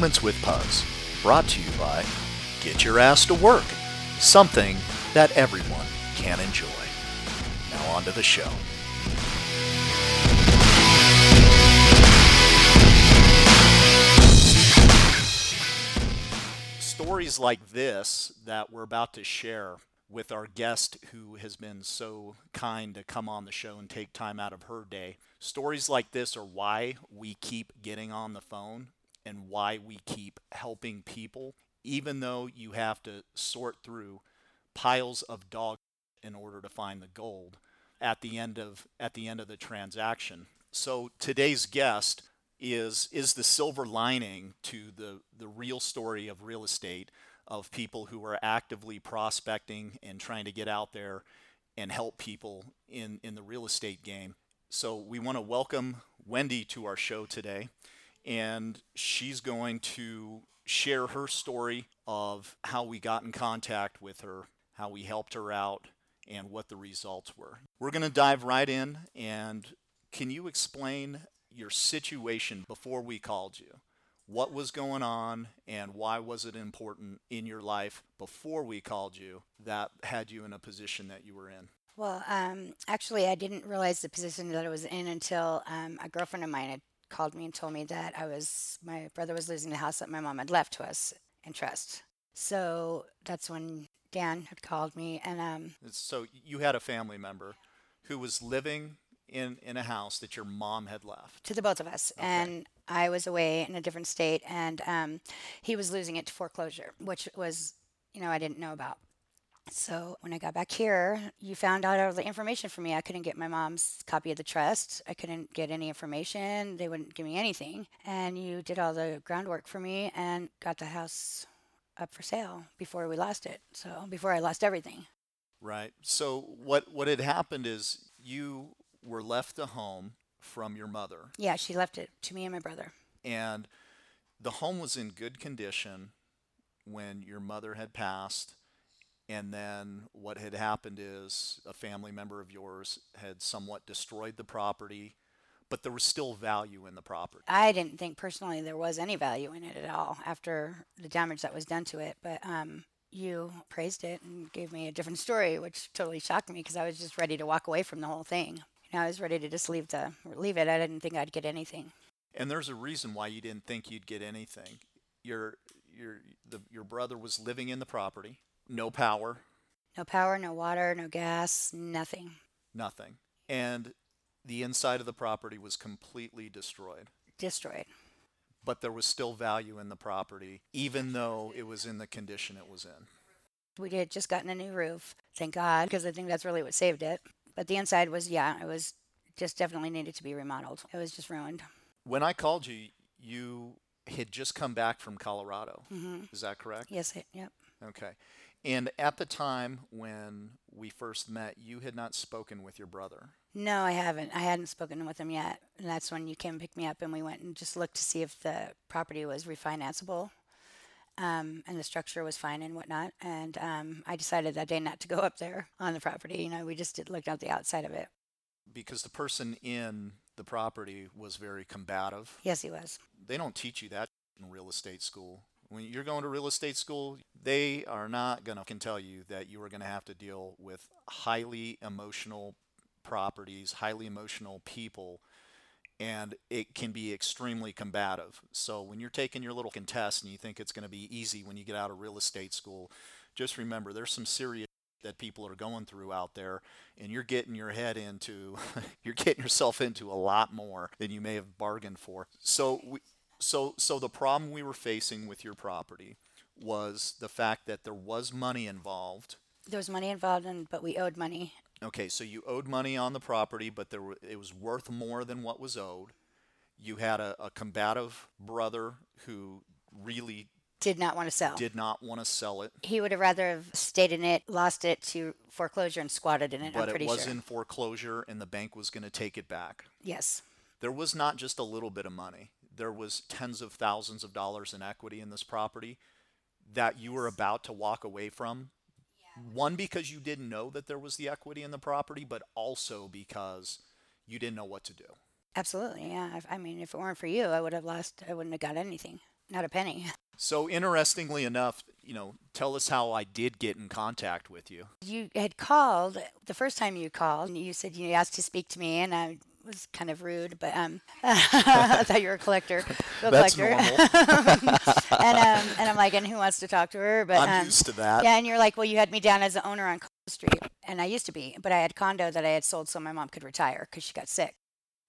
Moments with Puz, brought to you by Get Your Ass to Work, something that everyone can enjoy. Now, on to the show. Stories like this that we're about to share with our guest who has been so kind to come on the show and take time out of her day. Stories like this are why we keep getting on the phone and why we keep helping people, even though you have to sort through piles of dog in order to find the gold at the end of at the end of the transaction. So today's guest is is the silver lining to the the real story of real estate of people who are actively prospecting and trying to get out there and help people in in the real estate game. So we want to welcome Wendy to our show today and she's going to share her story of how we got in contact with her, how we helped her out, and what the results were. We're going to dive right in. And can you explain your situation before we called you? What was going on, and why was it important in your life before we called you that had you in a position that you were in? Well, um, actually, I didn't realize the position that I was in until um, a girlfriend of mine had called me and told me that I was my brother was losing the house that my mom had left to us in trust. So that's when Dan had called me, and um, So you had a family member who was living in in a house that your mom had left. to the both of us, and I was away in a different state, and um, he was losing it to foreclosure, which was you know I didn't know about. So when I got back here, you found out all the information for me. I couldn't get my mom's copy of the trust. I couldn't get any information. They wouldn't give me anything. And you did all the groundwork for me and got the house up for sale before we lost it. So before I lost everything. Right. So what what had happened is you were left the home from your mother Yeah, she left it to me and my brother. and the home was in good condition when your mother had passed and then what had happened is a family member of yours had somewhat destroyed the property but there was still value in the property. I didn't think personally there was any value in it at all after the damage that was done to it, but um, you praised it and gave me a different story, which totally shocked me because I was just ready to walk away from the whole thing. You know, I was ready to just leave the leave it. I didn't think I'd get anything. And there's a reason why you didn't think you'd get anything. Your your the, your brother was living in the property, no power, No power, no water, no gas, nothing. nothing. And the inside of the property was completely destroyed. Destroyed. But there was still value in the property, even though it was in the condition it was in. We had just gotten a new roof, thank God, because I think that's really what saved it. But the inside was, yeah, it was just definitely needed to be remodeled. It was just ruined. When I called you, you had just come back from Colorado. Mm-hmm. Is that correct? Yes, it, yep. Okay. And at the time when we first met, you had not spoken with your brother. No, I haven't. I hadn't spoken with him yet. And that's when you came and picked me up and we went and just looked to see if the property was refinanceable. Um, and the structure was fine and whatnot. And um, I decided that day not to go up there on the property. You know, we just did, looked at the outside of it. Because the person in the property was very combative. Yes, he was. They don't teach you that in real estate school. When you're going to real estate school, they are not going to can tell you that you are going to have to deal with highly emotional properties, highly emotional people, and it can be extremely combative. So when you're taking your little contest and you think it's going to be easy when you get out of real estate school, just remember there's some serious that people are going through out there and you're getting your head into you're getting yourself into a lot more than you may have bargained for. So we, so so the problem we were facing with your property was the fact that there was money involved. There was money involved, in, but we owed money. Okay, so you owed money on the property, but there were, it was worth more than what was owed. You had a, a combative brother who really Did not want to sell. did not want to sell it, He would have rather have stayed in it, lost it to foreclosure, and squatted in it. but it was sure. in foreclosure and the bank was going to take it back. yes. There was not just a little bit of money. There was tens of thousands of dollars in equity in this property that you were about to walk away from. One because you didn't know that there was the equity in the property, but also because you didn't know what to do. Absolutely, yeah. I mean, if it weren't for you, I would have lost. I wouldn't have got anything. not a penny. So interestingly enough, you know, tell us how I did get in contact with you. You had called the first time you called, and you said you asked to speak to me, and I was kind of rude, but um, I thought you were a collector, That's collector. normal. and um, and I'm like, and who wants to talk to her? But I'm um, used to that. Yeah, and you're like, well, you had me down as the owner on Cold Street, and I used to be, but I had a condo that I had sold so my mom could retire because she got sick.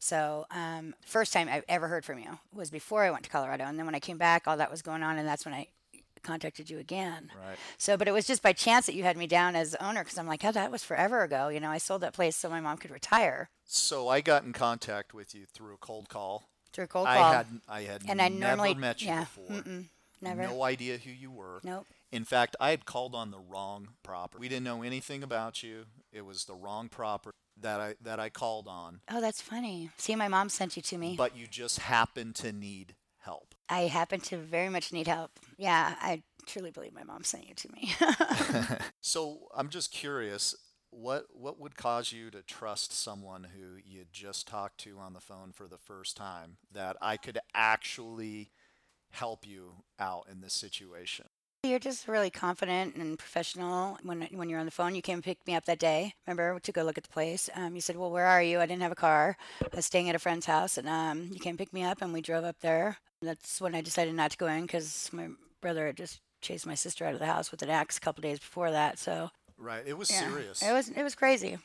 So um, first time I ever heard from you was before I went to Colorado, and then when I came back, all that was going on, and that's when I contacted you again. Right. So, but it was just by chance that you had me down as owner because I'm like, oh, that was forever ago. You know, I sold that place so my mom could retire So I got in contact with you through a cold call. through a cold I call. had I had and I never normally met you yeah, before. Never. No idea who you were. Nope. In fact, I had called on the wrong property. We didn't know anything about you. It was the wrong property that I that I called on. Oh, that's funny. See, my mom sent you to me. But you just happened to need help. I happen to very much need help. Yeah, I truly believe my mom sent you to me. So I'm just curious, what what would cause you to trust someone who you just talked to on the phone for the first time that I could actually help you out in this situation? You're just really confident and professional. When when you're on the phone, you came and picked me up that day. Remember to go look at the place. Um, you said, "Well, where are you?" I didn't have a car. I was staying at a friend's house, and um, you came pick me up, and we drove up there. That's when I decided not to go in because my brother had just chased my sister out of the house with an axe a couple days before that. So Right. It was yeah, serious. it was it was crazy.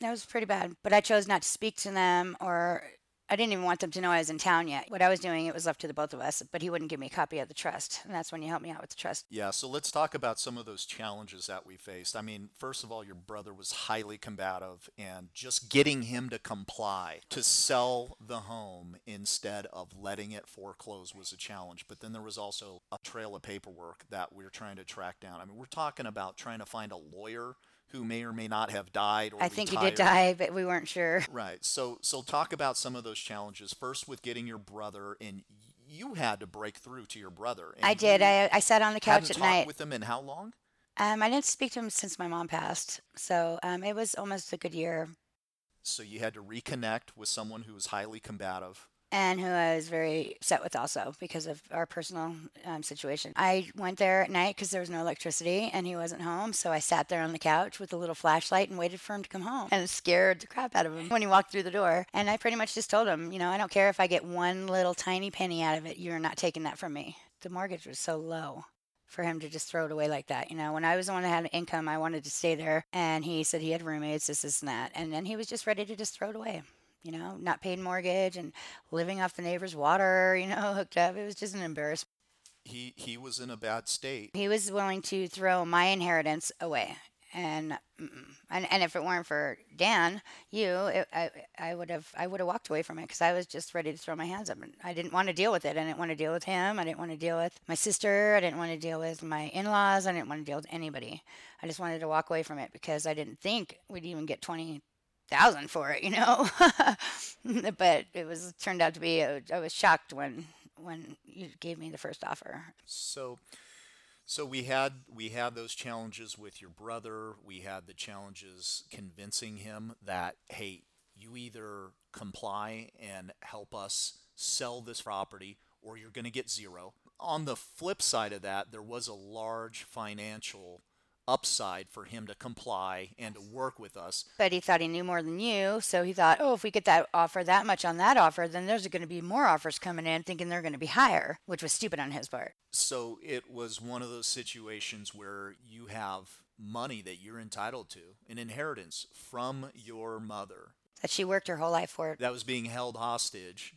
It was pretty bad. But I chose not to speak to them or I didn't even want them to know I was in town yet. What I was doing, it was left to the both of us, but he wouldn't give me a copy of the trust. And that's when you helped me out with the trust. Yeah, so let's talk about some of those challenges that we faced. I mean, first of all, your brother was highly combative, and just getting him to comply to sell the home instead of letting it foreclose was a challenge. But then there was also a trail of paperwork that we are trying to track down. I mean, we're talking about trying to find a lawyer who may or may not have died or I think he did die, but we weren't sure. Right. So so talk about some of those challenges. First with getting your brother and you had to break through to your brother. And I did. I, I sat on the couch at night. with him in how long? Um, I didn't speak to him since my mom passed. So um, it was almost a good year. So you had to reconnect with someone who was highly combative. And who I was very upset with also because of our personal um, situation. I went there at night because there was no electricity and he wasn't home. So I sat there on the couch with a little flashlight and waited for him to come home and scared the crap out of him when he walked through the door. And I pretty much just told him, you know, I don't care if I get one little tiny penny out of it, you're not taking that from me. The mortgage was so low. For him to just throw it away like that, you know. When I was the one that had an income, I wanted to stay there, and he said he had roommates, this, this, and that, and then he was just ready to just throw it away you know, not paying mortgage and living off the neighbor's water, you know, hooked up. It was just an embarrassment. He he was in a bad state. He was willing to throw my inheritance away. And, and and if it weren't for Dan, you, it, I I would have I would have walked away from it because I was just ready to throw my hands up. And I didn't want to deal with it. I didn't want to deal with him. I didn't want to deal with my sister. I didn't want to deal with my in-laws. I didn't want to deal with anybody. I just wanted to walk away from it because I didn't think we'd even get twenty thousand for it, you know. but it was turned out to be. Uh, I was shocked when when you gave me the first offer. So so we had we had those challenges with your brother. We had the challenges convincing him that hey, you either comply and help us sell this property or you're going to get zero. On the flip side of that, there was a large financial upside for him to comply and to work with us. But he thought he knew more than you, so he thought, oh, if we get that offer that much on that offer, then there's going to be more offers coming in, thinking they're going to be higher, which was stupid on his part. So it was one of those situations where you have money that you're entitled to, an inheritance from your mother That she worked her whole life for that was being held hostage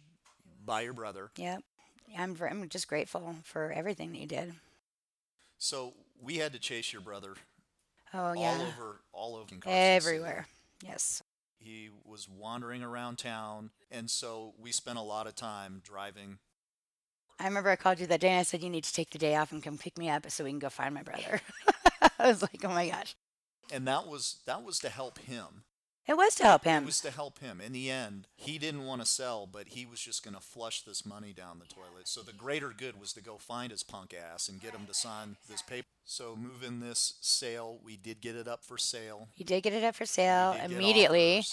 by your brother. Yep. I'm, I'm just grateful for everything that you did. So we had to chase your brother Oh, yeah. all over all over Carson City. Everywhere. Yes. He was wandering around town, and so we spent a lot of time driving. I remember I called you that day and I said, you need to take the day off and come pick me up so we can go find my brother. I was like, oh my gosh. And that was that was to help him. It was to help him. It was to help him. In the end, he didn't want to sell, but he was just going to flush this money down the toilet. So the greater good was to go find his punk ass and get him to sign this paper. So moving this sale, we did get it up for sale. You did get it up for sale immediately.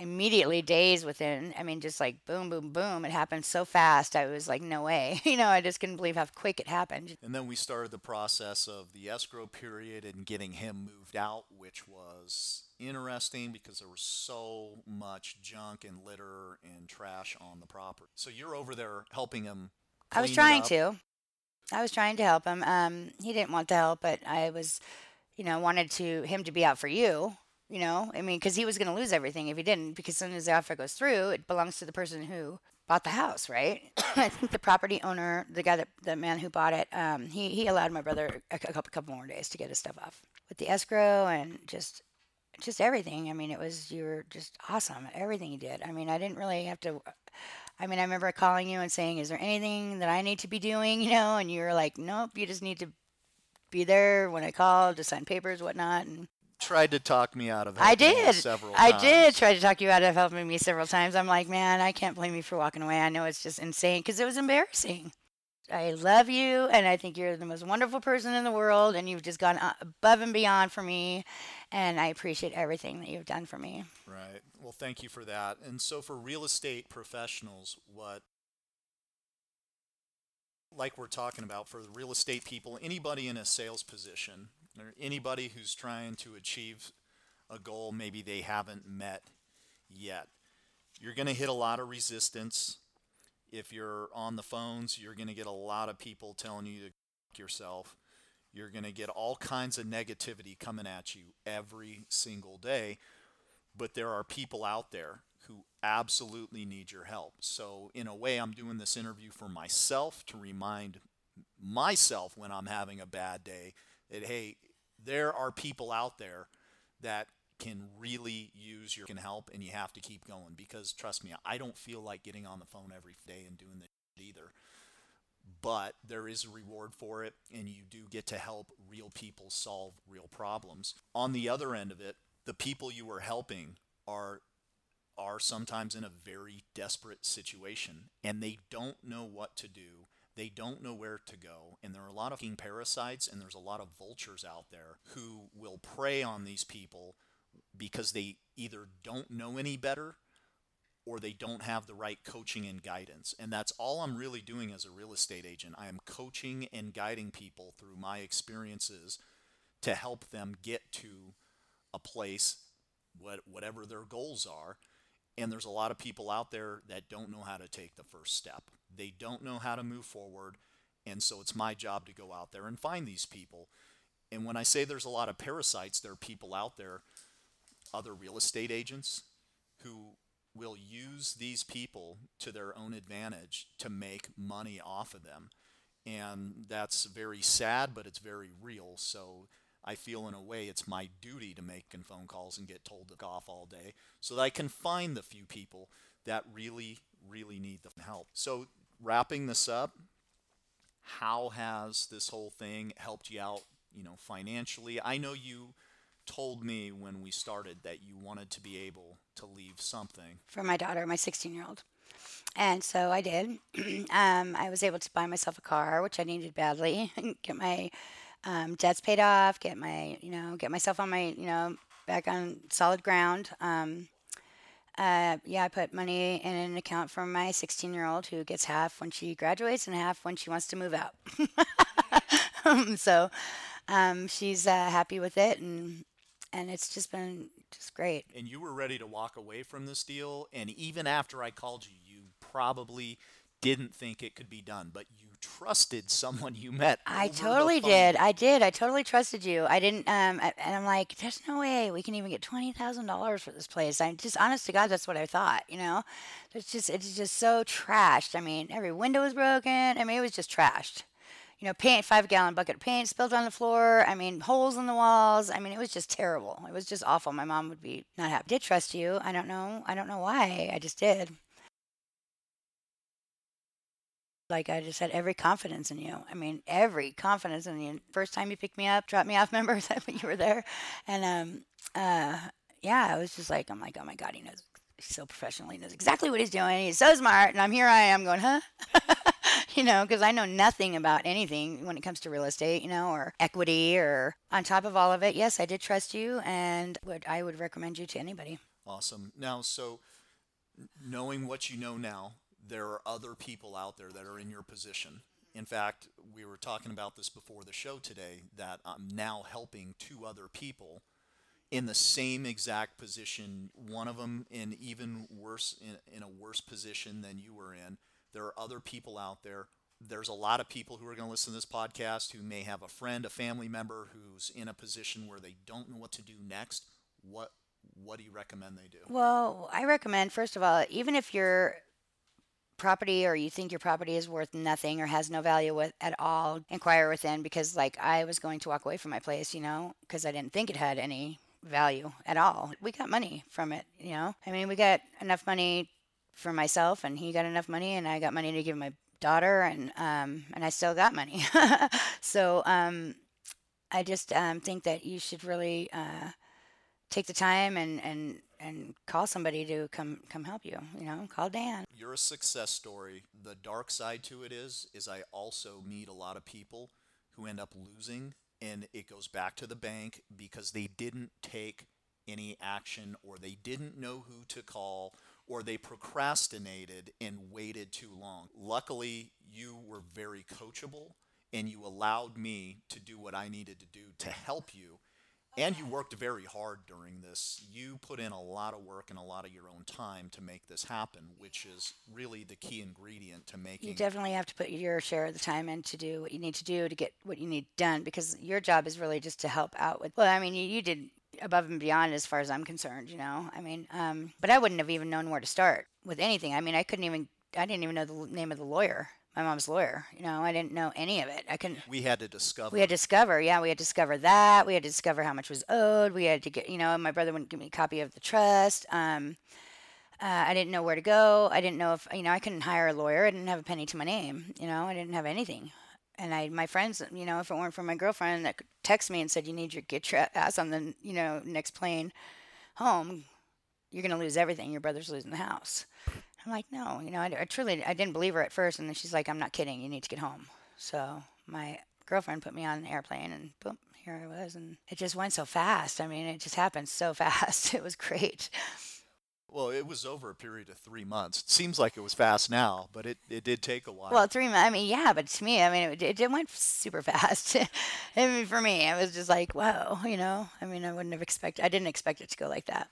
Immediately, days within. I mean, just like boom, boom, boom. It happened so fast. I was like, no way. You know, I just couldn't believe how quick it happened. And then we started the process of the escrow period and getting him moved out, which was interesting because there was so much junk and litter and trash on the property. So you're over there helping him. I was trying to. I was trying to help him. Um, he didn't want the help, but I was, you know, wanted to him to be out for you. You know, I mean, because he was going to lose everything if he didn't. Because as soon as the offer goes through, it belongs to the person who bought the house, right? I think the property owner, the guy that the man who bought it, um, he he allowed my brother a, cou- couple couple more days to get his stuff off with the escrow and just just everything. I mean, it was you were just awesome at everything you did. I mean, I didn't really have to. I mean, I remember calling you and saying, "Is there anything that I need to be doing?" You know, and you were like, "Nope, you just need to be there when I call to sign papers, whatnot." And Tried to talk me out of it. I did. several I times. did try to talk you out of helping me several times. I'm like, man, I can't blame you for walking away. I know it's just insane because it was embarrassing. I love you, and I think you're the most wonderful person in the world, and you've just gone uh, above and beyond for me, and I appreciate everything that you've done for me. Right. Well, thank you for that. And so, for real estate professionals, what, like we're talking about, for the real estate people, anybody in a sales position, or anybody who's trying to achieve a goal maybe they haven't met yet, you're going to hit a lot of resistance. If you're on the phones, you're going to get a lot of people telling you to yourself. You're going to get all kinds of negativity coming at you every single day but there are people out there who absolutely need your help. So, in a way, I'm doing this interview for myself to remind myself when I'm having a bad day that, hey, there are people out there that can really use your can help and you have to keep going because trust me I don't feel like getting on the phone every day and doing this either. But there is a reward for it and you do get to help real people solve real problems. On the other end of it the people you are helping are are sometimes in a very desperate situation and they don't know what to do. They don't know where to go and there are a lot of parasites and there's a lot of vultures out there who will prey on these people because they either don't know any better or they don't have the right coaching and guidance. And that's all I'm really doing as a real estate agent. I am coaching and guiding people through my experiences to help them get to a place what whatever their goals are. And there's a lot of people out there that don't know how to take the first step. They don't know how to move forward. And so it's my job to go out there and find these people. And when I say there's a lot of parasites, there are people out there, other real estate agents, who will use these people to their own advantage to make money off of them. And that's very sad, but it's very real. So I feel in a way it's my duty to make phone calls and get told to off all day so that I can find the few people that really, really need the help. So wrapping this up, how has this whole thing helped you out, you know, financially? I know you told me when we started that you wanted to be able to leave something. for my daughter, my 16 year old. And so I did. um, I was able to buy myself a car, which I needed badly, get my um, debts paid off, get my, you know, get myself on my, you know, back on solid ground. Um, uh, yeah, I put money in an account for my 16 year old who gets half when she graduates and half when she wants to move out. um, so um, she's uh, happy with it, and and it's just been just great. and you were ready to walk away from this deal and even after I called you you probably didn't think it could be done but you trusted someone you met I totally did. I did. I totally trusted you. I didn't. Um, I- and I'm like, there's no way we can even get twenty thousand dollars for this place. I'm just, honest to God, that's what I thought. You know, it's just, it's just so trashed. I mean, every window was broken. I mean, it was just trashed. You know, paint, five gallon bucket of paint spilled on the floor. I mean, holes in the walls. I mean, it was just terrible. It was just awful. My mom would be not happy. Did trust you. I don't know. I don't know why. I just did. Like I just had every confidence in you. I mean, every confidence in you. First time you picked me up, dropped me off. Remember that when you were there, and um, uh, yeah, I was just like I'm like, oh my god, he knows he's so professional. He knows exactly what he's doing. He's so smart, and I'm here. I am going, huh? you know, because I know nothing about anything when it comes to real estate, you know, or equity, or on top of all of it, yes, I did trust you, and would I would recommend you to anybody. Awesome. Now, so knowing what you know now, there are other people out there that are in your position. In fact, we were talking about this before the show today that I'm now helping two other people in the same exact position, one of them in even worse in, in a worse position than you were in. There are other people out there. There's a lot of people who are going to listen to this podcast who may have a friend, a family member who's in a position where they don't know what to do next. What what do you recommend they do? Well, I recommend first of all, even if your property or you think your property is worth nothing or has no value with, at all, inquire within because like I was going to walk away from my place, you know, because I didn't think it had any value at all. We got money from it, you know. I mean, we got enough money for myself, and he got enough money, and I got money to give my daughter, and um, and I still got money. so um, I just um, think that you should really uh, take the time and and and call somebody to come come help you. You know, call Dan. You're a success story. The dark side to it is is I also meet a lot of people who end up losing and it goes back to the bank because they didn't take any action or they didn't know who to call or they procrastinated and waited too long. Luckily, you were very coachable and you allowed me to do what I needed to do to help you and you worked very hard during this. You put in a lot of work and a lot of your own time to make this happen, which is really the key ingredient to making. You definitely have to put your share of the time in to do what you need to do to get what you need done because your job is really just to help out with. Well, I mean, you, you did above and beyond as far as I'm concerned, you know. I mean, um, but I wouldn't have even known where to start with anything. I mean, I couldn't even, I didn't even know the name of the lawyer my mom's lawyer. You know, I didn't know any of it. I couldn't. We had to discover. We had to discover. Yeah, we had to discover that. We had to discover how much was owed. We had to get. You know, my brother wouldn't give me a copy of the trust. Um, uh, I didn't know where to go. I didn't know if you know. I couldn't hire a lawyer. I didn't have a penny to my name. You know, I didn't have anything. And I, my friends, you know, if it weren't for my girlfriend that texted me and said, "You need to get your ass on the, you know, next plane home," you're to lose everything. Your brother's losing the house. I'm like, no, you know, I, I truly, I didn't believe her at first. And then she's like, I'm not kidding. You need to get home. So my girlfriend put me on an airplane and boom, here I was. And it just went so fast. I mean, it just happened so fast. It was great. Well, it was over a period of three months. It seems like it was fast now, but it, it did take a while. Well, three months. I mean, yeah, but to me, I mean, it, it went super fast. I mean, for me, it was just like, whoa, you know. I mean, I wouldn't have expected. I didn't expect it to go like that.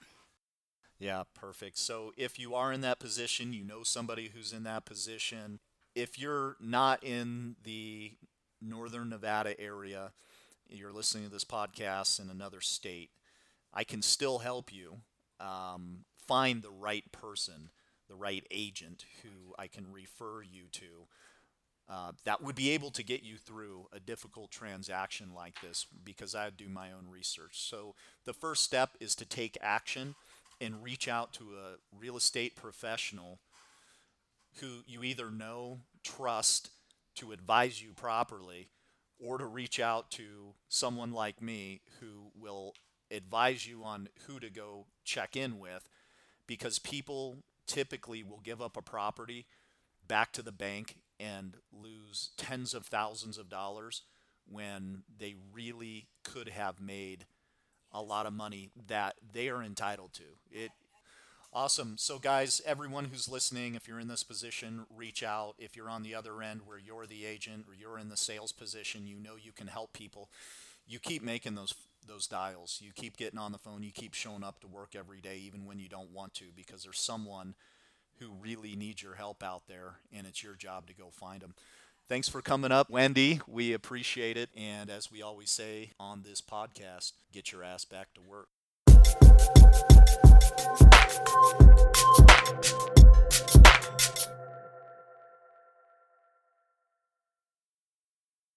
Yeah, perfect. So if you are in that position, you know somebody who's in that position. If you're not in the northern Nevada area, you're listening to this podcast in another state, I can still help you um, find the right person, the right agent who I can refer you to. Uh, that would be able to get you through a difficult transaction like this because I do my own research. So the first step is to take action and reach out to a real estate professional who you either know, trust to advise you properly, or to reach out to someone like me who will advise you on who to go check in with because people typically will give up a property back to the bank and lose tens of thousands of dollars when they really could have made a lot of money that they are entitled to. It awesome. So guys, everyone who's listening, if you're in this position, reach out. If you're on the other end where you're the agent or you're in the sales position, you know you can help people. You keep making those those dials. You keep getting on the phone, you keep showing up to work every day, even when you don't want to, because there's someone who really needs your help out there, and it's your job to go find them. Thanks for coming up, Wendy. We appreciate it. And as we always say on this podcast, get your ass back to work.